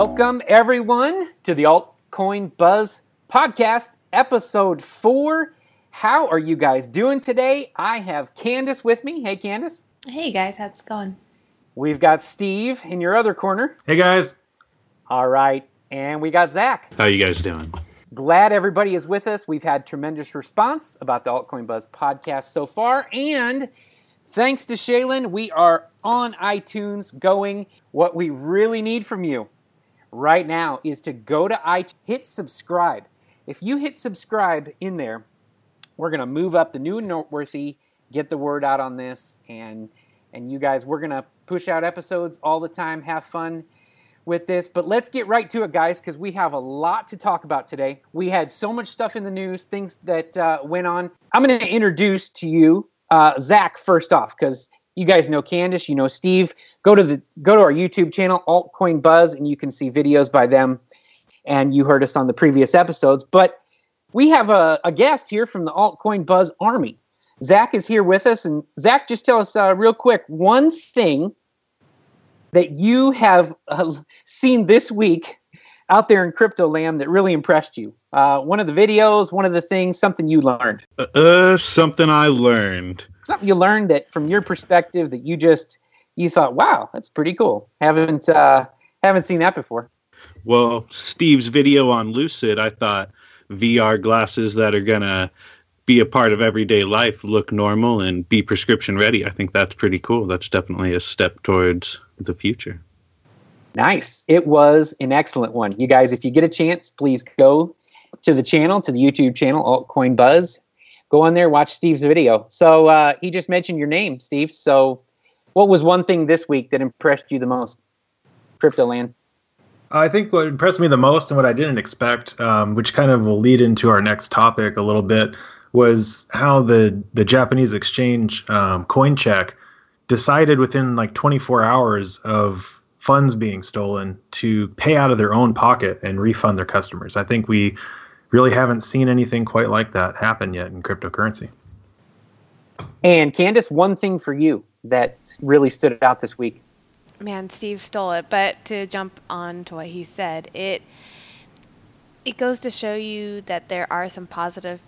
Welcome, everyone, to the Altcoin Buzz podcast, episode four. How are you guys doing today? I have Candace with me. Hey, Candace. Hey, guys, how's it going? We've got Steve in your other corner. Hey, guys. All right. And we got Zach. How you guys doing? Glad everybody is with us. We've had tremendous response about the Altcoin Buzz podcast so far. And thanks to Shaylin, we are on iTunes going. What we really need from you right now is to go to iTunes, hit subscribe. If you hit subscribe in there, we're going to move up the new and noteworthy, get the word out on this, and and you guys, we're going to push out episodes all the time, have fun with this. But let's get right to it, guys, because we have a lot to talk about today. We had so much stuff in the news, things that uh, went on. I'm going to introduce to you uh, Zach first off, because you guys know Candace, you know Steve. Go to the go to our YouTube channel, Altcoin Buzz, and you can see videos by them. And you heard us on the previous episodes, but we have a, a guest here from the Altcoin Buzz Army. Zach is here with us, and Zach, just tell us uh, real quick one thing that you have uh, seen this week out there in crypto land that really impressed you. Uh, one of the videos, one of the things, something you learned. Uh, something I learned. Something you learned that, from your perspective, that you just you thought, "Wow, that's pretty cool." Haven't uh, haven't seen that before. Well, Steve's video on Lucyd, I thought VR glasses that are gonna be a part of everyday life look normal and be prescription ready. I think that's pretty cool. That's definitely a step towards the future. Nice. It was an excellent one. You guys, if you get a chance, please go to the channel, to the YouTube channel, Altcoin Buzz. Go on there, watch Steve's video. So uh, he just mentioned your name, Steve. So, what was one thing this week that impressed you the most, Cryptoland? I think what impressed me the most and what I didn't expect, um, which kind of will lead into our next topic a little bit, was how the the Japanese exchange um, CoinCheck decided within like 24 hours of funds being stolen to pay out of their own pocket and refund their customers. I think we really haven't seen anything quite like that happen yet in cryptocurrency. And Candace, one thing for you that really stood out this week. Man, Steve stole it, but to jump on to what he said, it it goes to show you that there are some positive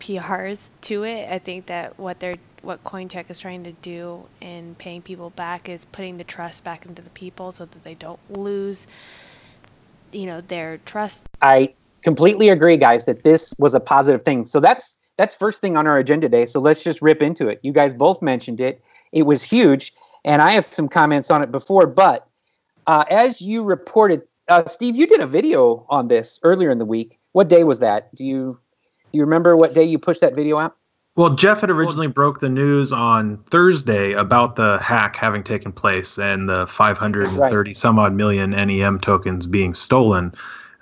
PRs to it. I think that what they're what CoinCheck is trying to do in paying people back is putting the trust back into the people so that they don't lose you know their trust. I completely agree guys that this was a positive thing. So that's that's first thing on our agenda today. So let's just rip into it. You guys both mentioned it. It was huge and I have some comments on it before, but uh, as you reported uh, Steve, you did a video on this earlier in the week. What day was that? Do you do you remember what day you pushed that video out? Well, Jeff had originally broke the news on Thursday about the hack having taken place and the 530 right. some odd million NEM tokens being stolen.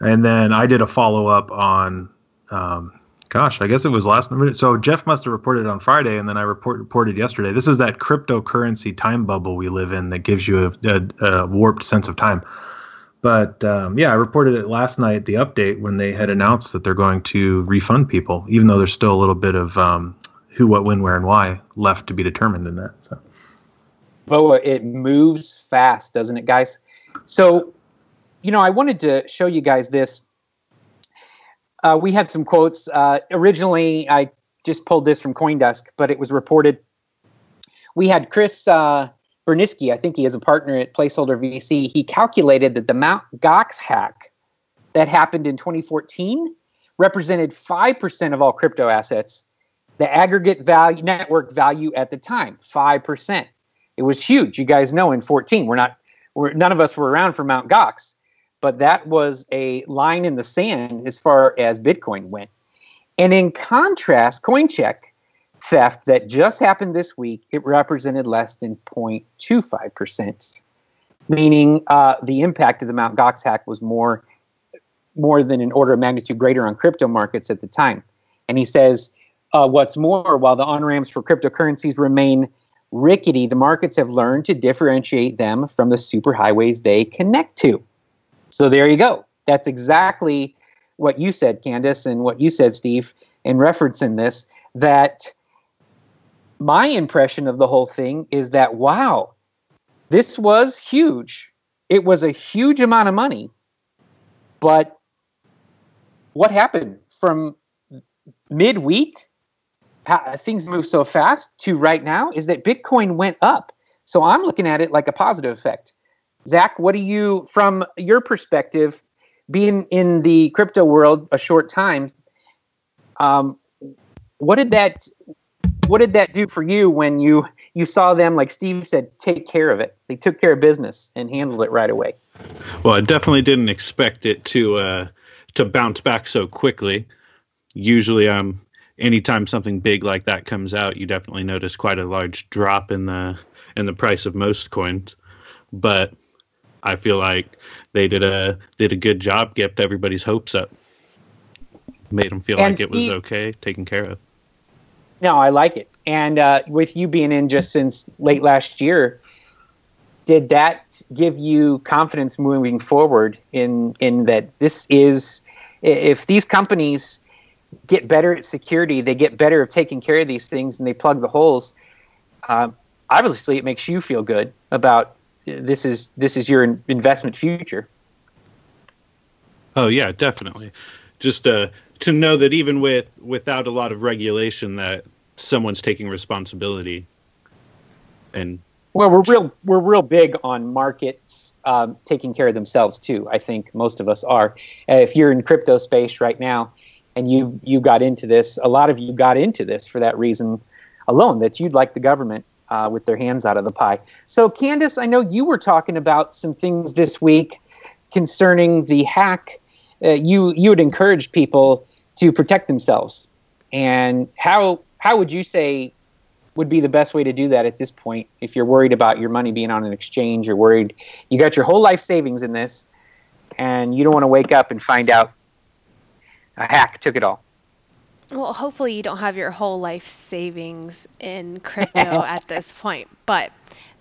And then I did a follow up on, um, gosh, I guess it was last minute. So Jeff must have reported on Friday, and then I report, reported yesterday. This is that cryptocurrency time bubble we live in that gives you a, a, a warped sense of time. But um, yeah, I reported it last night, the update, when they had announced that they're going to refund people, even though there's still a little bit of um, who, what, when, where, and why left to be determined in that. So, Boa, it moves fast, doesn't it, guys? So, you know, I wanted to show you guys this. Uh, we had some quotes. Uh, originally, I just pulled this from CoinDesk, but it was reported. We had Chris uh, Burniske, I think he is a partner at Placeholder VC. He calculated that the Mount Gox hack that happened in 2014 represented 5% of all crypto assets the aggregate value network value at the time 5% it was huge you guys know in 14 we're not we're, none of us were around for mount gox but that was a line in the sand as far as bitcoin went. And in contrast coincheck theft that just happened this week it represented less than 0.25% meaning uh, the impact of the mount gox hack was more more than an order of magnitude greater on crypto markets at the time. And he says uh, what's more, while the on ramps for cryptocurrencies remain rickety, the markets have learned to differentiate them from the superhighways they connect to. So there you go. That's exactly what you said, Candace, and what you said, Steve, in referencing this. That my impression of the whole thing is that wow, this was huge. It was a huge amount of money But what happened from midweek? Things move so fast to right now is that Bitcoin went up. So I'm looking at it like a positive effect. Zach, what do you, from your perspective, being in the crypto world a short time, um, what did that what did that do for you when you you saw them like steve said take care of it? They took care of business and handled it right away. Well i definitely didn't expect it to uh to bounce back so quickly. Usually um anytime something big like that comes out you definitely notice quite a large drop in the in the price of most coins. But i feel like they did a did a good job kept everybody's hopes up made them feel and like Steve, it was okay taken care of no, I like it. And uh, with you being in just since late last year, did that give you confidence moving forward in in that this is if these companies get better at security, they get better at taking care of these things, and they plug the holes. Uh, obviously, it makes you feel good about this is this is your investment future. Oh yeah, definitely. Just uh, to know that even with without a lot of regulation that someone's taking responsibility and well we're real we're real big on markets um, taking care of themselves too i think most of us are uh, if you're in crypto space right now and you you got into this a lot of you got into this for that reason alone that you'd like the government uh, with their hands out of the pie so candace i know you were talking about some things this week concerning the hack uh, you you would encourage people to protect themselves. And how how would you say would be the best way to do that at this point if you're worried about your money being on an exchange you're worried you got your whole life savings in this and you don't want to wake up and find out a hack took it all well hopefully you don't have your whole life savings in crypto at this point but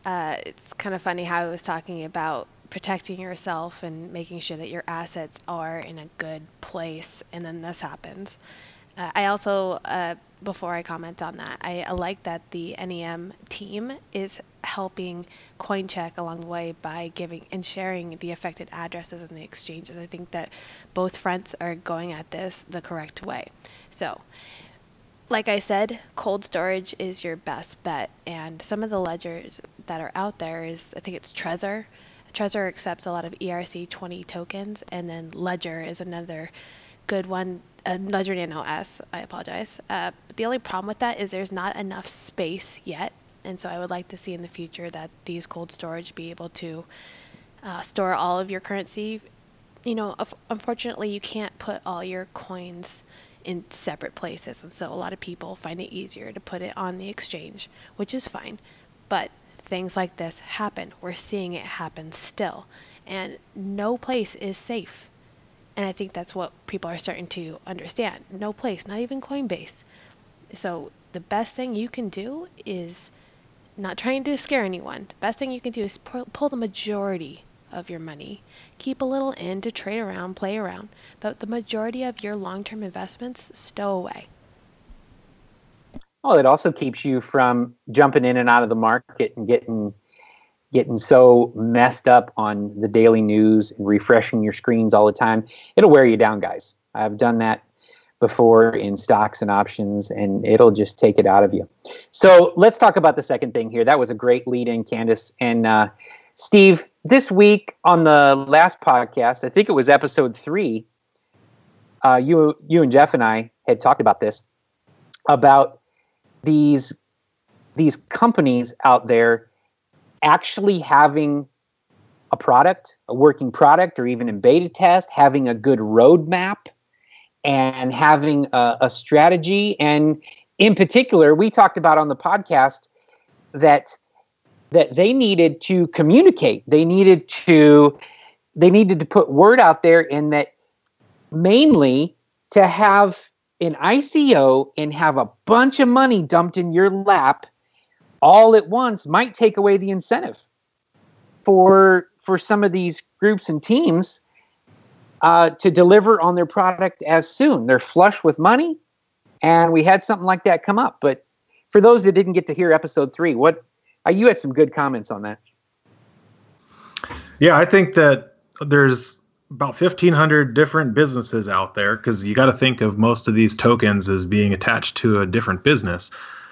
uh, it's kind of funny how i was talking about protecting yourself and making sure that your assets are in a good place, and then this happens. Uh, I also, uh, before I comment on that, I, I, like that the NEM team is helping CoinCheck along the way by giving and sharing the affected addresses and the exchanges. I think that both fronts are going at this the correct way. So, like I said, cold storage is your best bet, and some of the ledgers that are out there is I think it's Trezor Trezor accepts a lot of ERC20 tokens, and then Ledger is another good one. Uh, Ledger Nano S, I apologize. Uh, but the only problem with that is there's not enough space yet, and so I would like to see in the future that these cold storage be able to uh, store all of your currency. You know, unfortunately, you can't put all your coins in separate places, and so a lot of people find it easier to put it on the exchange, which is fine. But things like this happen. We're seeing it happen still. And no place is safe. And I think that's what people are starting to understand. No place, not even Coinbase. So the best thing you can do is not trying to scare anyone. The best thing you can do is pull the majority of your money. Keep a little in to trade around, play around, but the majority of your long term investments stow away. Well, it also keeps you from jumping in and out of the market and getting getting so messed up on the daily news and refreshing your screens all the time. It'll wear you down, guys. I've done that before in stocks and options, and it'll just take it out of you. So let's talk about the second thing here. That was a great lead in, Candace. And uh, Steve, this week on the last podcast, I think it was episode three, uh, you, you and Jeff and I had talked about this about these these companies out there actually having a product, a working product, or even in beta test, having a good roadmap and having a, a, strategy. And in particular, we talked about on the podcast that that they needed to communicate. They needed to they needed to put word out there, and that mainly to have an ICO and have a bunch of money dumped in your lap all at once might take away the incentive for for some of these groups and teams uh, to deliver on their product as soon. They're flush with money, and we had something like that come up. But for those that didn't get to hear episode three, what uh, you had some good comments on that. Yeah, I think that there's about 1500 different businesses out there because you got to think of most of these tokens as being attached to a different business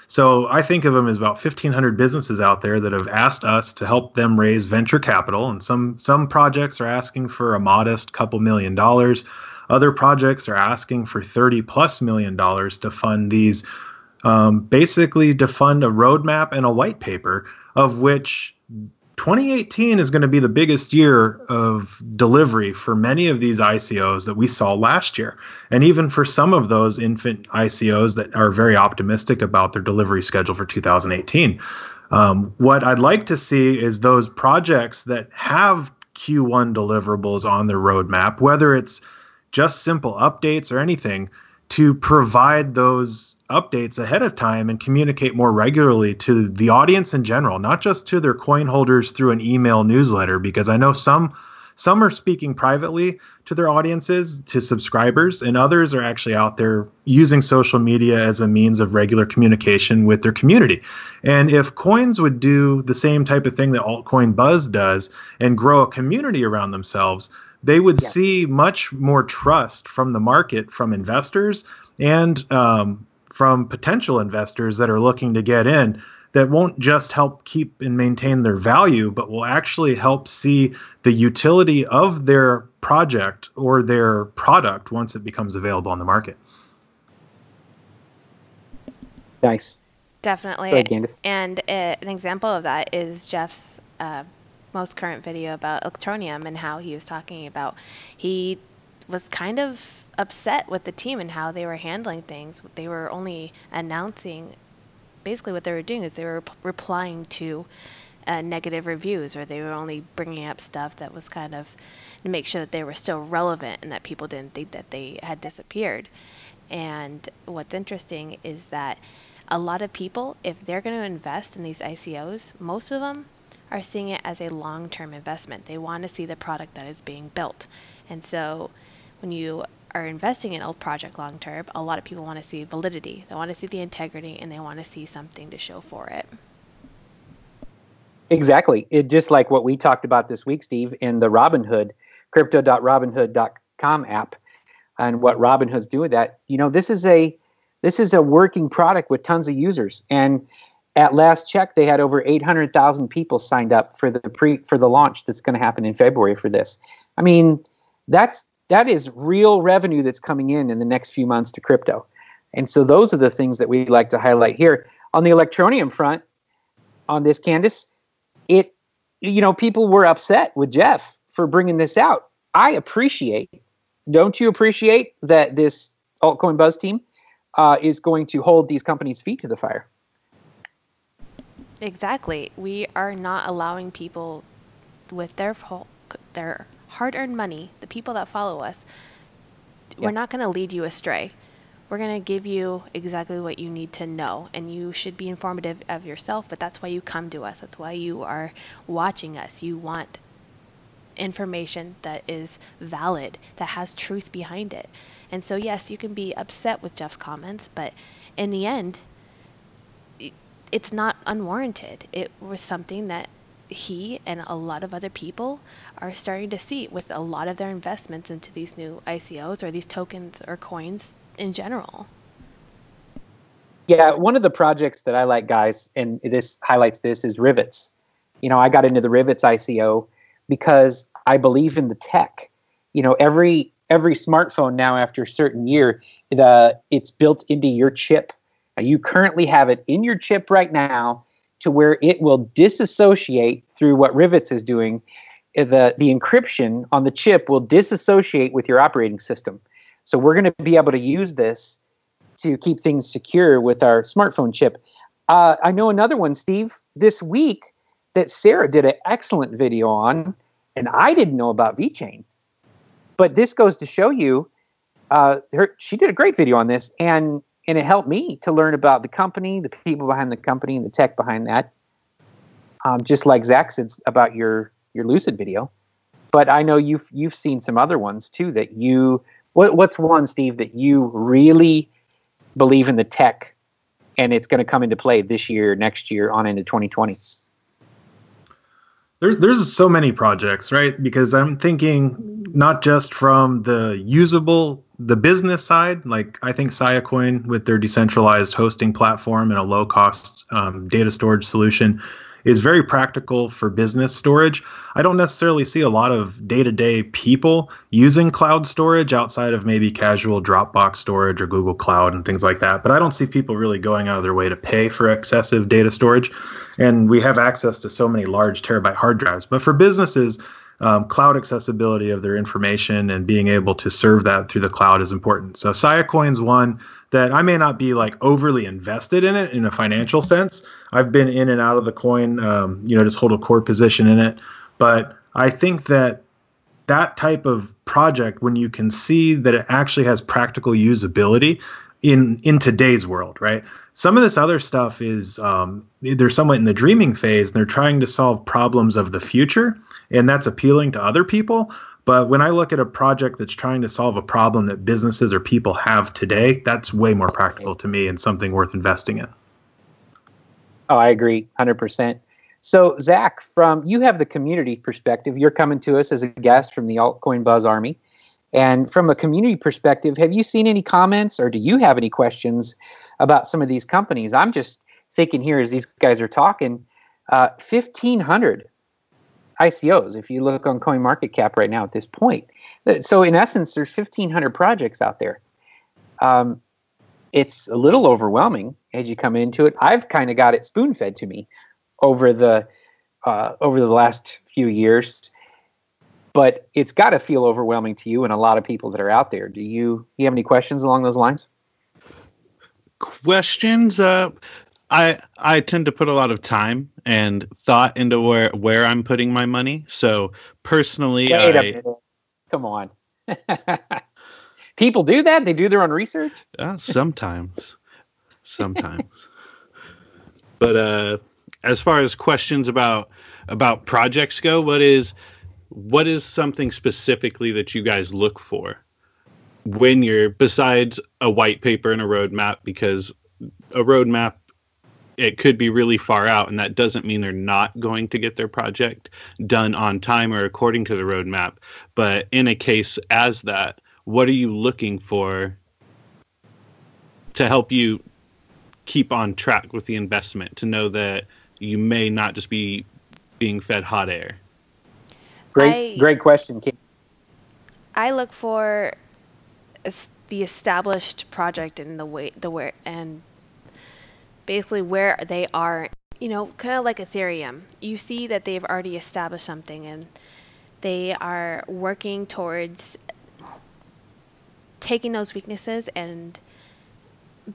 so i think of them as about 1500 businesses out there that have asked us to help them raise venture capital. And some some projects are asking for a modest couple million dollars. Other projects are asking for 30 plus million dollars to fund these um, basically to fund a roadmap and a white paper of which 2018 is going to be the biggest year of delivery for many of these ICOs that we saw last year. And even for some of those infant ICOs that are very optimistic about their delivery schedule for 2018. Um, what I'd like to see is those projects that have Q1 deliverables on their roadmap, whether it's just simple updates or anything, to provide those updates ahead of time and communicate more regularly to the audience in general, not just to their coin holders through an email newsletter, because I know some some are speaking privately to their audiences, to subscribers, and others are actually out there using social media as a means of regular communication with their community. And if coins would do the same type of thing that altcoin buzz does and grow a community around themselves, they would yeah. see much more trust from the market, from investors, and um, from potential investors that are looking to get in that won't just help keep and maintain their value, but will actually help see the utility of their project or their product once it becomes available on the market. Nice. Definitely. Ahead, and uh, an example of that is Jeff's uh, most current video about Electroneum and how he was talking about he was kind of upset with the team and how they were handling things. They were only announcing basically what they were doing is they were replying to uh, negative reviews or they were only bringing up stuff that was kind of to make sure that they were still relevant and that people didn't think that they had disappeared. And what's interesting is that a lot of people, if they're going to invest in these ICOs, most of them are seeing it as a long term investment. They want to see the product that is being built. And so when you are investing in a project long term, a lot of people want to see validity. They want to see the integrity and they want to see something to show for it. Exactly. It just like what we talked about this week, Steve, in the Robinhood, crypto.robinhood.com app and what Robinhood's doing that. You know, this is a this is a working product with tons of users. And at last check, they had over 800,000 people signed up for the pre for the launch that's going to happen in February for this. I mean, that's that is real revenue that's coming in in the next few months to crypto. And so those are the things that we'd like to highlight here. On the Electroneum front, on this Candace, it you know people were upset with Jeff for bringing this out. I appreciate, don't you appreciate that this altcoin buzz team uh, is going to hold these companies' feet to the fire? Exactly. We are not allowing people with their their hard-earned money, the people that follow us, we're not going to lead you astray. We're going to give you exactly what you need to know, and you should be informative of yourself, but that's why you come to us. That's why you are watching us. You want information that is valid, that has truth behind it. And so, yes, you can be upset with Jeff's comments, but in the end, it's not unwarranted. It was something that he and a lot of other people are starting to see with a lot of their investments into these new ICOs or these tokens or coins in general. Yeah, one of the projects that I like, guys, and this highlights this is Rivetz. You know, I got into the Rivetz ICO because I believe in the tech. You know, every every smartphone now after a certain year, the it's built into your chip now, you currently have it in your chip right now to where it will disassociate through what Rivetz is doing. The, the encryption on the chip will disassociate with your operating system. So we're going to be able to use this to keep things secure with our smartphone chip. Uh, I know another one, Steve, this week that Sarah did an excellent video on, and I didn't know about VeChain. But this goes to show you, uh, her, she did a great video on this, and and it helped me to learn about the company, the people behind the company, and the tech behind that. Um, just like Zach said about your your Lucyd video, but I know you've you've seen some other ones too that you. What, what's one, Steve, that you really believe in the tech, and it's going to come into play this year, next year, on into 2020? There's there's so many projects, right? Because I'm thinking not just from the usable, the business side. Like I think Siacoin with their decentralized hosting platform and a low cost um, data storage solution is very practical for business storage. I don't necessarily see a lot of day to day people using cloud storage outside of maybe casual Dropbox storage or Google Cloud and things like that. But I don't see people really going out of their way to pay for excessive data storage. And we have access to so many large terabyte hard drives. But for businesses, um, cloud accessibility of their information and being able to serve that through the cloud is important. So Siacoin's one that I may not be like overly invested in it in a financial sense. I've been in and out of the coin, um, you know, just hold a core position in it. But I think that that type of project, when you can see that it actually has practical usability in in today's world, right? Some of this other stuff is um, they're somewhat in the dreaming phase. And they're trying to solve problems of the future, and that's appealing to other people. But when I look at a project that's trying to solve a problem that businesses or people have today, that's way more practical to me and something worth investing in. Oh, I agree, hundred percent. So, Zach, from you have the community perspective. You're coming to us as a guest from the Altcoin Buzz Army, and from a community perspective, have you seen any comments or do you have any questions about some of these companies? I'm just thinking here as these guys are talking, uh, 1,500 ICOs. If you look on Coin Market Cap right now at this point, so in essence, there's 1,500 projects out there. Um, it's a little overwhelming as you come into it. I've kind of got it spoon fed to me over the uh, over the last few years, but it's got to feel overwhelming to you and a lot of people that are out there. Do you, you have any questions along those lines? Questions? Uh, I I tend to put a lot of time and thought into where where I'm putting my money. So personally, Wait I, come on. People do that. They do their own research. Uh, sometimes, sometimes. but uh, as far as questions about about projects go, what is what is something specifically that you guys look for when you're besides a white paper and a roadmap? Because a roadmap it could be really far out, and that doesn't mean they're not going to get their project done on time or according to the roadmap. But in a case as that, what are you looking for to help you keep on track with the investment to know that you may not just be being fed hot air? Great, I, great question, Kim. I look for the established project and the way the where and basically where they are, you know, kind of like Ethereum. You see that they've already established something and they are working towards taking those weaknesses and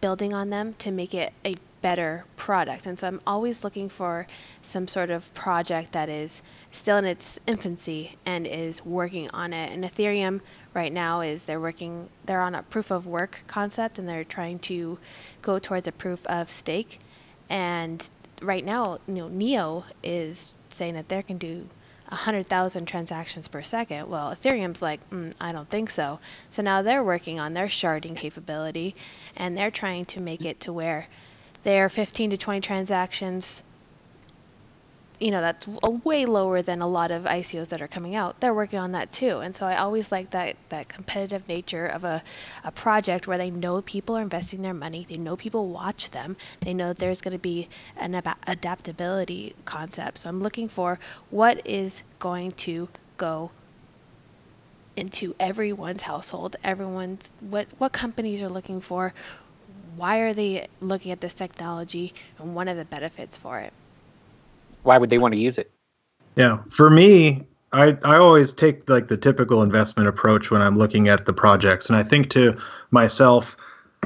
building on them to make it a better product. And so I'm always looking for some sort of project that is still in its infancy and is working on it. And Ethereum right now is they're working they're on a proof of work concept and they're trying to go towards a proof of stake. And right now, you know, Neo is saying that they can do 100,000 transactions per second. Well, Ethereum's like, mm, I don't think so. So now they're working on their sharding capability and they're trying to make it to where they're 15 to 20 transactions you know that's a way lower than a lot of ICOs that are coming out. They're working on that too, and so I always like that that competitive nature of a, a project where they know people are investing their money, they know people watch them, they know that there's going to be an ab- adaptability concept. So I'm looking for what is going to go into everyone's household, everyone's what what companies are looking for, why are they looking at this technology, and what are the benefits for it? Why would they want to use it? Yeah, for me, I I always take like the typical investment approach when I'm looking at the projects, and I think to myself,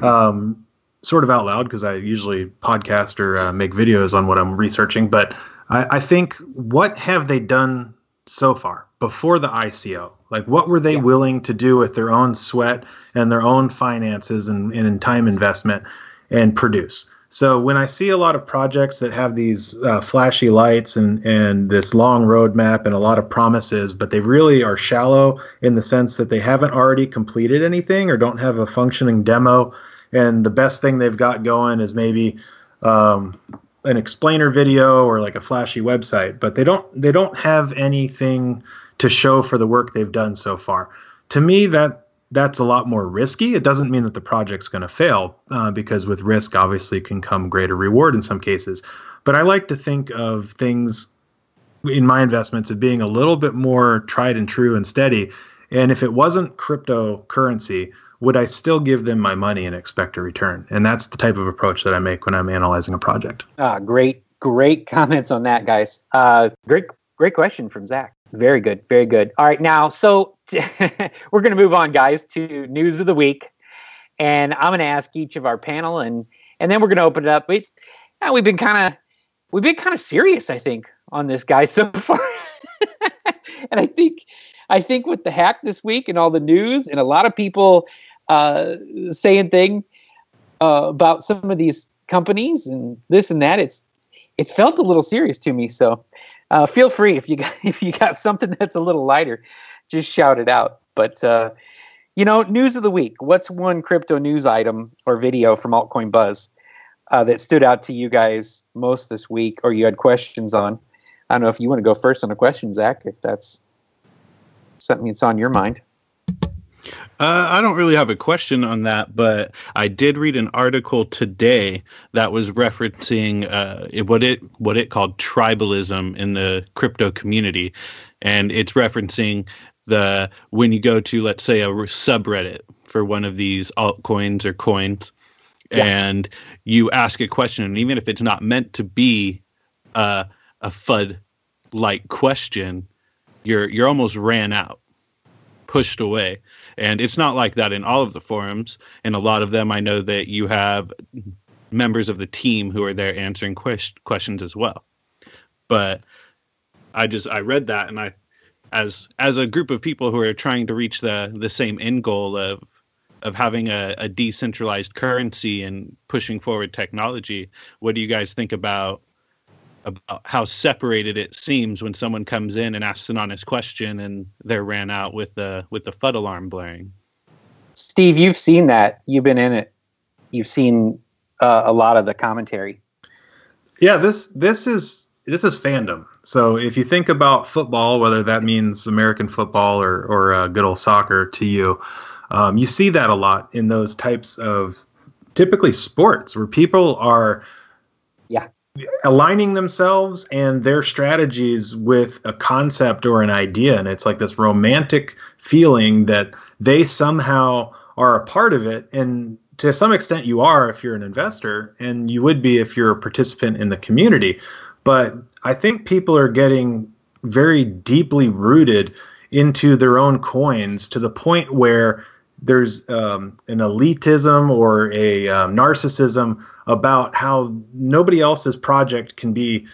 um, sort of out loud because I usually podcast or uh, make videos on what I'm researching, but I, I think what have they done so far before the ICO? Like, what were they yeah. willing to do with their own sweat and their own finances and, and time investment and produce? So when I see a lot of projects that have these uh, flashy lights and and this long roadmap and a lot of promises, but they really are shallow in the sense that they haven't already completed anything or don't have a functioning demo, and the best thing they've got going is maybe um, an explainer video or like a flashy website, but they don't they don't have anything to show for the work they've done so far. To me, that that's a lot more risky. It doesn't mean that the project's going to fail uh, because with risk, obviously, can come greater reward in some cases. But I like to think of things in my investments of being a little bit more tried and true and steady. And if it wasn't cryptocurrency, would I still give them my money and expect a return? And that's the type of approach that I make when I'm analyzing a project. Ah, great, great comments on that, guys. Uh, great, great question from Zach. Very good, very good. All right, now, so we're going to move on, guys, to news of the week, and I'm going to ask each of our panel, and and then we're going to open it up. We, now we've been kind of we've been kind of serious, I think, on this guy so far, and I think I think with the hack this week and all the news and a lot of people uh, saying thing uh, about some of these companies and this and that, it's it's felt a little serious to me. So uh, feel free if you got if you got something that's a little lighter, just shout it out. But uh, you know, news of the week. What's one crypto news item or video from Altcoin Buzz uh, that stood out to you guys most this week, or you had questions on? I don't know if you want to go first on a question, Zach, if that's something that's on your mind. Uh, I don't really have a question on that, but I did read an article today that was referencing uh, what it what it called tribalism in the crypto community, and it's referencing the when you go to let's say a subreddit for one of these altcoins or coins, yeah. and you ask a question, and even if it's not meant to be uh, a FUD like question, you're you're almost ran out, pushed away and it's not like that in all of the forums. In a lot of them, I know that you have members of the team who are there answering quest- questions as well. But I just I read that and I as as a group of people who are trying to reach the the same end goal of of having a, a decentralized currency and pushing forward technology, what do you guys think about about how separated it seems when someone comes in and asks an honest question and they're ran out with the with the FUD alarm blaring. Steve, you've seen that. You've been in it. You've seen uh, a lot of the commentary. Yeah, this this is this is fandom. So if you think about football, whether that means American football or or uh, good old soccer to you, um, you see that a lot in those types of typically sports where people are yeah aligning themselves and their strategies with a concept or an idea. And it's like this romantic feeling that they somehow are a part of it. And to some extent you are if you're an investor and you would be if you're a participant in the community. But i think people are getting very deeply rooted into their own coins to the point where there's um, an elitism or a um, narcissism about how nobody else's project can be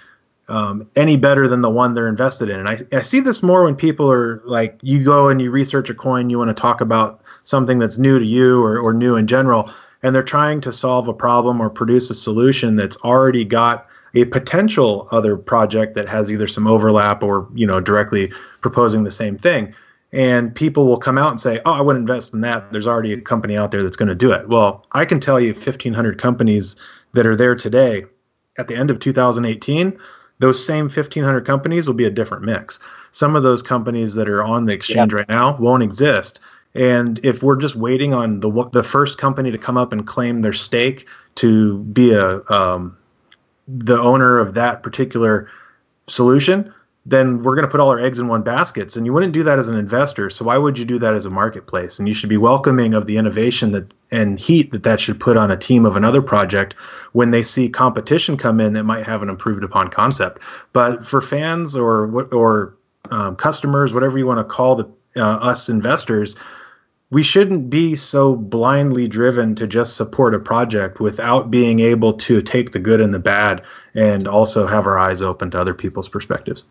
um, any better than the one they're invested in. And I, I see this more when people are like, you go and you research a coin, you want to talk about something that's new to you or, or new in general, and they're trying to solve a problem or produce a solution that's already got a potential other project that has either some overlap or you know directly proposing the same thing and people will come out and say, "Oh, I wouldn't invest in that." There's already a company out there that's going to do it. Well, I can tell you 1500 companies that are there today at the end of 2018, those same 1500 companies will be a different mix. Some of those companies that are on the exchange yep. right now won't exist. And if we're just waiting on the the first company to come up and claim their stake to be a um, the owner of that particular solution, then we're going to put all our eggs in one basket. And you wouldn't do that as an investor. So why would you do that as a marketplace? And you should be welcoming of the innovation that and heat that that should put on a team of another project when they see competition come in that might have an improved upon concept. But for fans or or um, customers, whatever you want to call the uh, us investors, we shouldn't be so blindly driven to just support a project without being able to take the good and the bad and also have our eyes open to other people's perspectives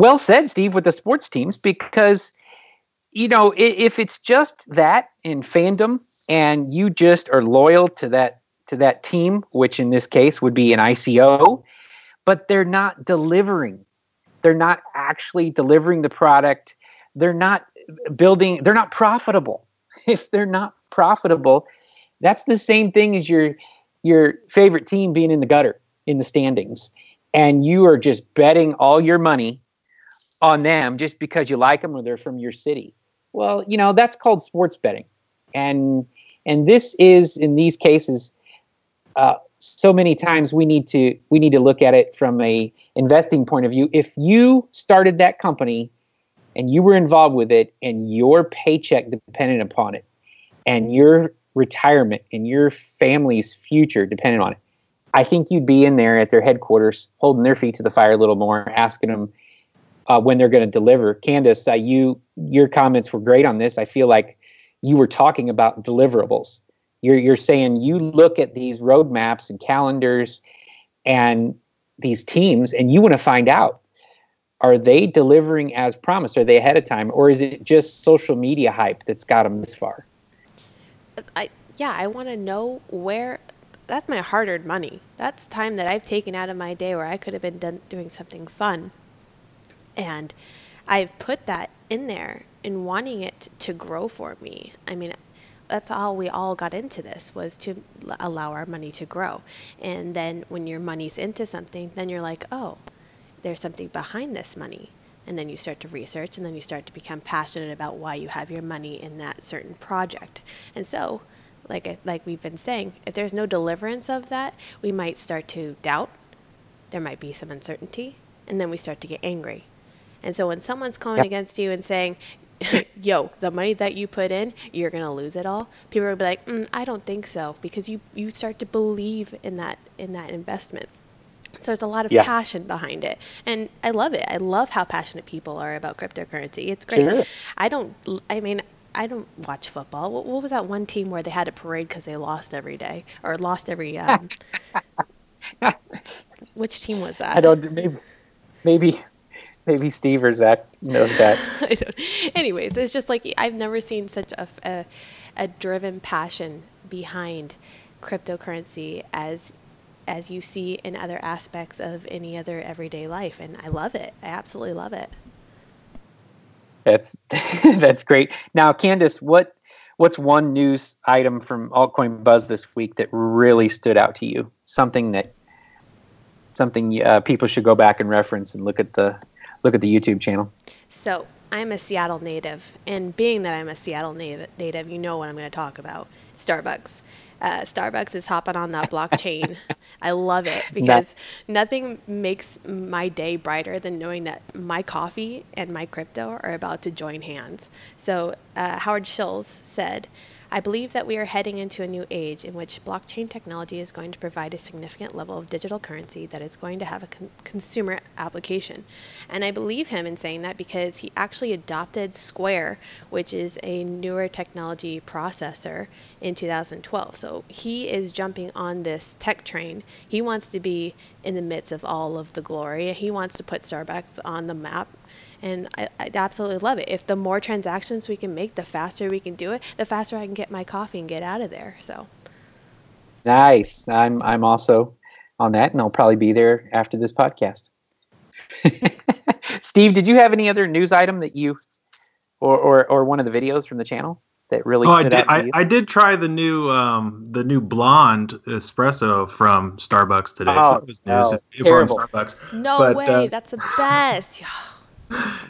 well said, Steve, with the sports teams, because you know if it's just that in fandom, and you just are loyal to that to that team, which in this case would be an ICO, but they're not delivering. They're not actually delivering the product. They're not building. They're not profitable. If they're not profitable, that's the same thing as your your favorite team being in the gutter in the standings and you are just betting all your money on them just because you like them or they're from your city. Well, you know, that's called sports betting. And and this is in these cases uh, so many times we need to we need to look at it from a investing point of view. If you started that company and you were involved with it and your paycheck depended upon it and your retirement and your family's future depended on it, I think you'd be in there at their headquarters holding their feet to the fire a little more, asking them uh, when they're going to deliver. Candace, uh, you your comments were great on this. I feel like you were talking about deliverables you're you're saying you look at these roadmaps and calendars and these teams and you want to find out are they delivering as promised? Are they ahead of time, or is it just social media hype that's got them this far? I yeah, I want to know where. That's my hard-earned money. That's time that I've taken out of my day where I could have been done, doing something fun, and I've put that in there and wanting it to grow for me. I mean, that's how we all got into this was to allow our money to grow. And then when your money's into something, then you're like, oh, there's something behind this money. And then you start to research and then you start to become passionate about why you have your money in that certain project. And so, like like we've been saying, if there's no deliverance of that, we might start to doubt. There might be some uncertainty, and then we start to get angry. And so when someone's coming yep. against you and saying, yo, the money that you put in, you're gonna lose it all. People will be like, mm, I don't think so, because you you start to believe in that in that investment. So there's a lot of yeah. passion behind it, and I love it. I love how passionate people are about cryptocurrency. It's great. Sure. I don't. I mean, I don't watch football. What, what was that one team where they had a parade because they lost every day or lost every? Um, which team was that? I don't. Maybe. Maybe maybe Steve or Zach knows that. I don't. Anyways, it's just like I've never seen such a, a, a driven passion behind cryptocurrency as as you see in other aspects of any other everyday life, and I love it. I absolutely love it. That's that's great. Now, Candace, what what's one news item from altcoin buzz this week that really stood out to you? Something that something uh, people should go back and reference and look at the look at the YouTube channel. So I'm a Seattle native, and being that I'm a Seattle native, native you know what I'm going to talk about. Starbucks. Uh, Starbucks is hopping on that blockchain. I love it because nothing makes my day brighter than knowing that my coffee and my crypto are about to join hands. So uh, Howard Schultz said, I believe that we are heading into a new age in which blockchain technology is going to provide a significant level of digital currency that is going to have a con- consumer application. And I believe him in saying that because he actually adopted Square, which is a newer technology processor, in 2012. So he is jumping on this tech train. He wants to be in the midst of all of the glory. He wants to put Starbucks on the map and I, I absolutely love it. If the more transactions we can make, the faster we can do it, the faster I can get my coffee and get out of there. So nice. I'm I'm also on that, and I'll probably be there after this podcast. Steve, did you have any other news item that you, or or, or one of the videos from the channel? that really oh, I did, I, I, did try the new um, the new blonde espresso from Starbucks today. Oh, so it was no, terrible. Starbucks. No but, way, uh, that's the best.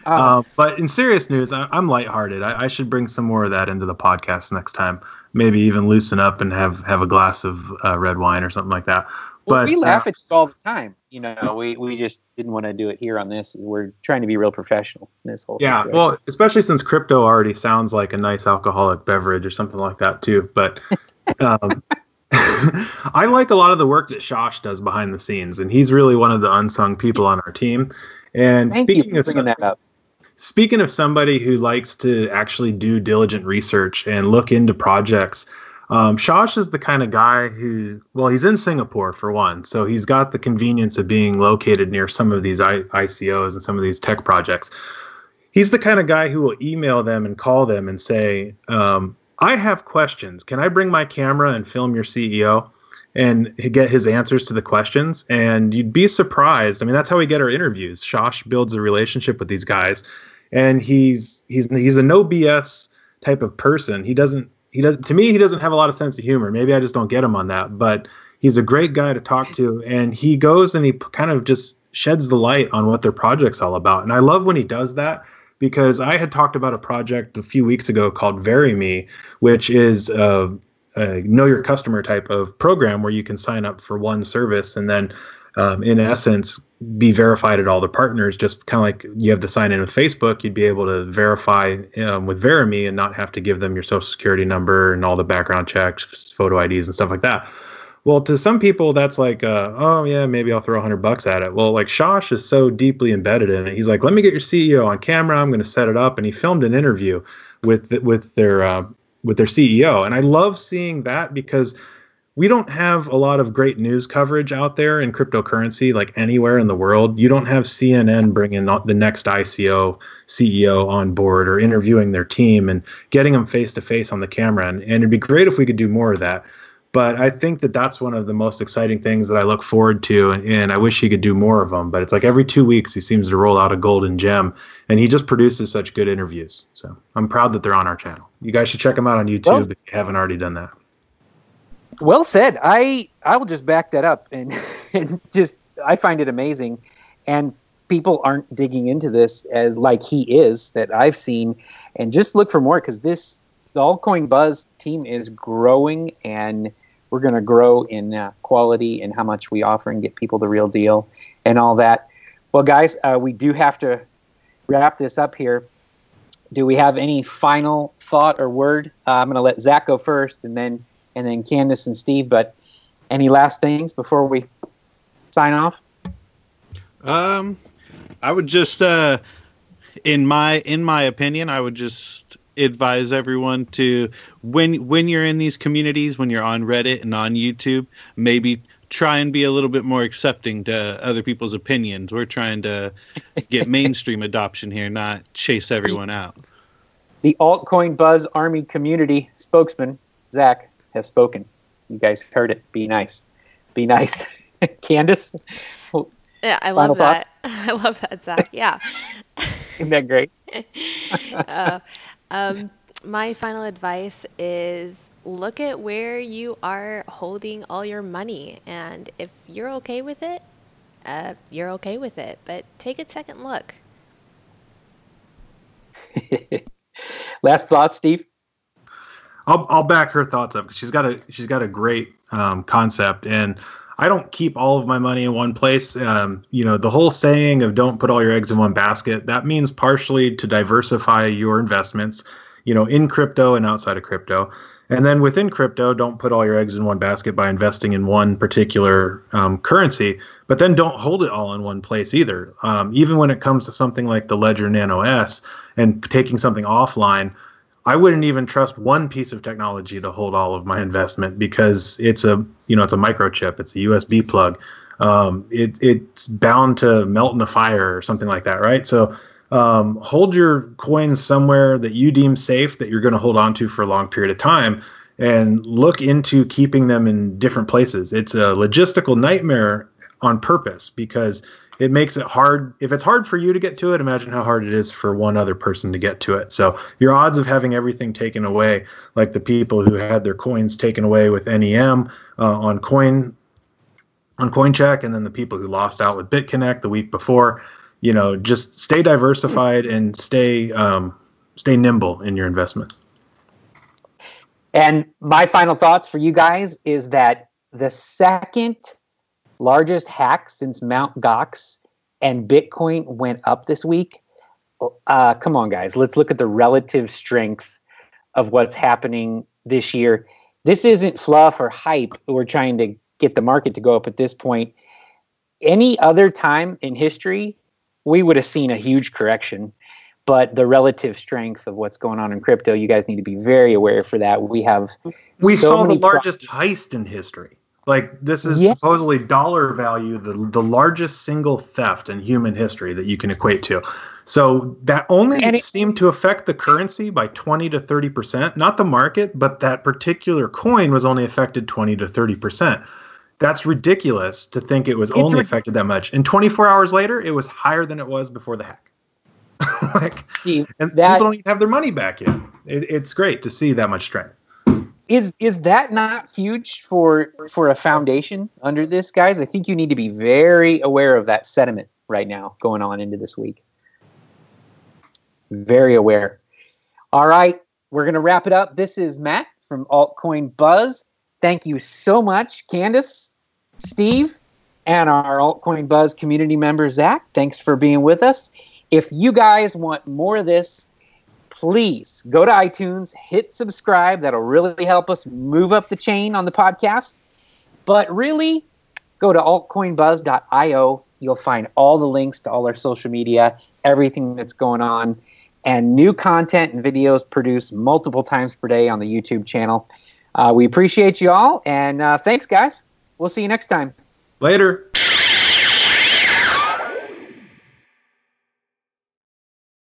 Uh, but in serious news, I, am lighthearted. I, I should bring some more of that into the podcast next time. Maybe even loosen up and have have a glass of uh, red wine or something like that. Well, but we laugh uh, at you all the time. You know, we, we just didn't want to do it here on this. We're trying to be real professional in this whole. Yeah, situation. well, especially since crypto already sounds like a nice alcoholic beverage or something like that too. But um, I like a lot of the work that Shosh does behind the scenes, and he's really one of the unsung people on our team. And Thank speaking of bringing that up. Speaking of somebody who likes to actually do diligent research and look into projects, um, Shosh is the kind of guy who, well, he's in Singapore for one, so he's got the convenience of being located near some of these I- ICOs and some of these tech projects. He's the kind of guy who will email them and call them and say, um, I have questions. Can I bring my camera and film your CEO? And get his answers to the questions. And you'd be surprised. I mean, that's how we get our interviews. Shosh builds a relationship with these guys, and he's he's he's a no BS type of person. He doesn't he does to me he doesn't have a lot of sense of humor. Maybe I just don't get him on that, but he's a great guy to talk to, and he goes and he kind of just sheds the light on what their project's all about. And I love when he does that because I had talked about a project a few weeks ago called VeriME, which is a, a know your customer type of program where you can sign up for one service and then um, in essence be verified at all the partners. Just kind of like you have to sign in with facebook you'd be able to verify um, with VeriME and not have to give them your social security number and all the background checks photo ids and stuff like that. Well to some people that's like uh, oh yeah maybe i'll throw a hundred bucks at it. Well like shosh is so deeply embedded in it. He's like let me get your ceo on camera. I'm going to set it up. And he filmed an interview with with their uh, with their ceo and i love seeing that because we don't have a lot of great news coverage out there in cryptocurrency, like anywhere in the world. You don't have CNN bringing the next ICO CEO on board or interviewing their team and getting them face to face on the camera. And, and it'd be great if we could do more of that. But I think that that's one of the most exciting things that I look forward to. And, and I wish he could do more of them. But it's like every two weeks he seems to roll out a golden gem. And he just produces such good interviews. So I'm proud that they're on our channel. You guys should check them out on YouTube well, if you haven't already done that. Well said. I I will just back that up and, and just I find it amazing, and people aren't digging into this as like he is that I've seen, and just look for more because this the altcoin buzz team is growing and we're going to grow in uh, quality and how much we offer and get people the real deal and all that. Well, guys, uh, we do have to wrap this up here. Do we have any final thought or word? Uh, I'm going to let Zach go first, and then and then Candace and Steve. But any last things before we sign off? Um, I would just, uh, in my in my opinion, I would just advise everyone to when when you're in these communities, when you're on Reddit and on YouTube, maybe try and be a little bit more accepting to other people's opinions. We're trying to get mainstream adoption here, not chase everyone out. The altcoin buzz army community spokesman, Zach has spoken. You guys heard it. Be nice. Be nice. Candace? Yeah, I love that. I love that, Zach. Yeah. Isn't that great? uh, um, my final advice is look at where you are holding all your money. And if you're okay with it, uh, you're okay with it. But take a second look. Last thought, Steve? I'll I'll back her thoughts up because she's got a she's got a great um, concept, and I don't keep all of my money in one place. Um, you know, the whole saying of "don't put all your eggs in one basket" that means partially to diversify your investments. You know, in crypto and outside of crypto. And then within crypto, don't put all your eggs in one basket by investing in one particular um, currency, but then don't hold it all in one place either. Um, even when it comes to something like the Ledger Nano S and taking something offline, I wouldn't even trust one piece of technology to hold all of my investment because it's a you know it's a microchip, it's a USB plug. Um, it, it's bound to melt in a fire or something like that, right? So um, hold your coins somewhere that you deem safe that you're going to hold on to for a long period of time, and look into keeping them in different places. It's a logistical nightmare on purpose because it makes it hard. If it's hard for you to get to it, imagine how hard it is for one other person to get to it. So your odds of having everything taken away, like the people who had their coins taken away with NEM uh, on coin on CoinCheck, and then the people who lost out with BitConnect the week before, you know, just stay diversified and stay um, stay nimble in your investments. And my final thoughts for you guys is that the second largest hack since Mount Gox, and Bitcoin went up this week. Uh, come on, guys, let's look at the relative strength of what's happening this year. This isn't fluff or hype. We're trying to get the market to go up at this point. Any other time in history, we would have seen a huge correction. But the relative strength of what's going on in crypto, you guys need to be very aware for that. We have we so saw the largest heist in history. Like this is yes. supposedly dollar value, the the largest single theft in human history that you can equate to. So that only it, seemed to affect the currency by 20 to 30 percent, not the market, but that particular coin was only affected 20 to 30 percent. That's ridiculous to think it was only affected that much. And 24 hours later, it was higher than it was before the hack. like, and that, people don't even have their money back yet. It, it's great to see that much strength is is that not huge for for a foundation under this, guys? I think you need to be very aware of that sentiment right now going on into this week. Very aware. All right, we're gonna wrap it up. This is Matt from Altcoin Buzz. Thank you so much, Candace, Steve, and our Altcoin Buzz community member Zach. Thanks for being with us. If you guys want more of this, please go to iTunes, hit subscribe. That'll really help us move up the chain on the podcast. But really, go to altcoinbuzz.io. You'll find all the links to all our social media, everything that's going on, and new content and videos produced multiple times per day on the YouTube channel. Uh, we appreciate you all, and uh, thanks, guys. We'll see you next time. Later.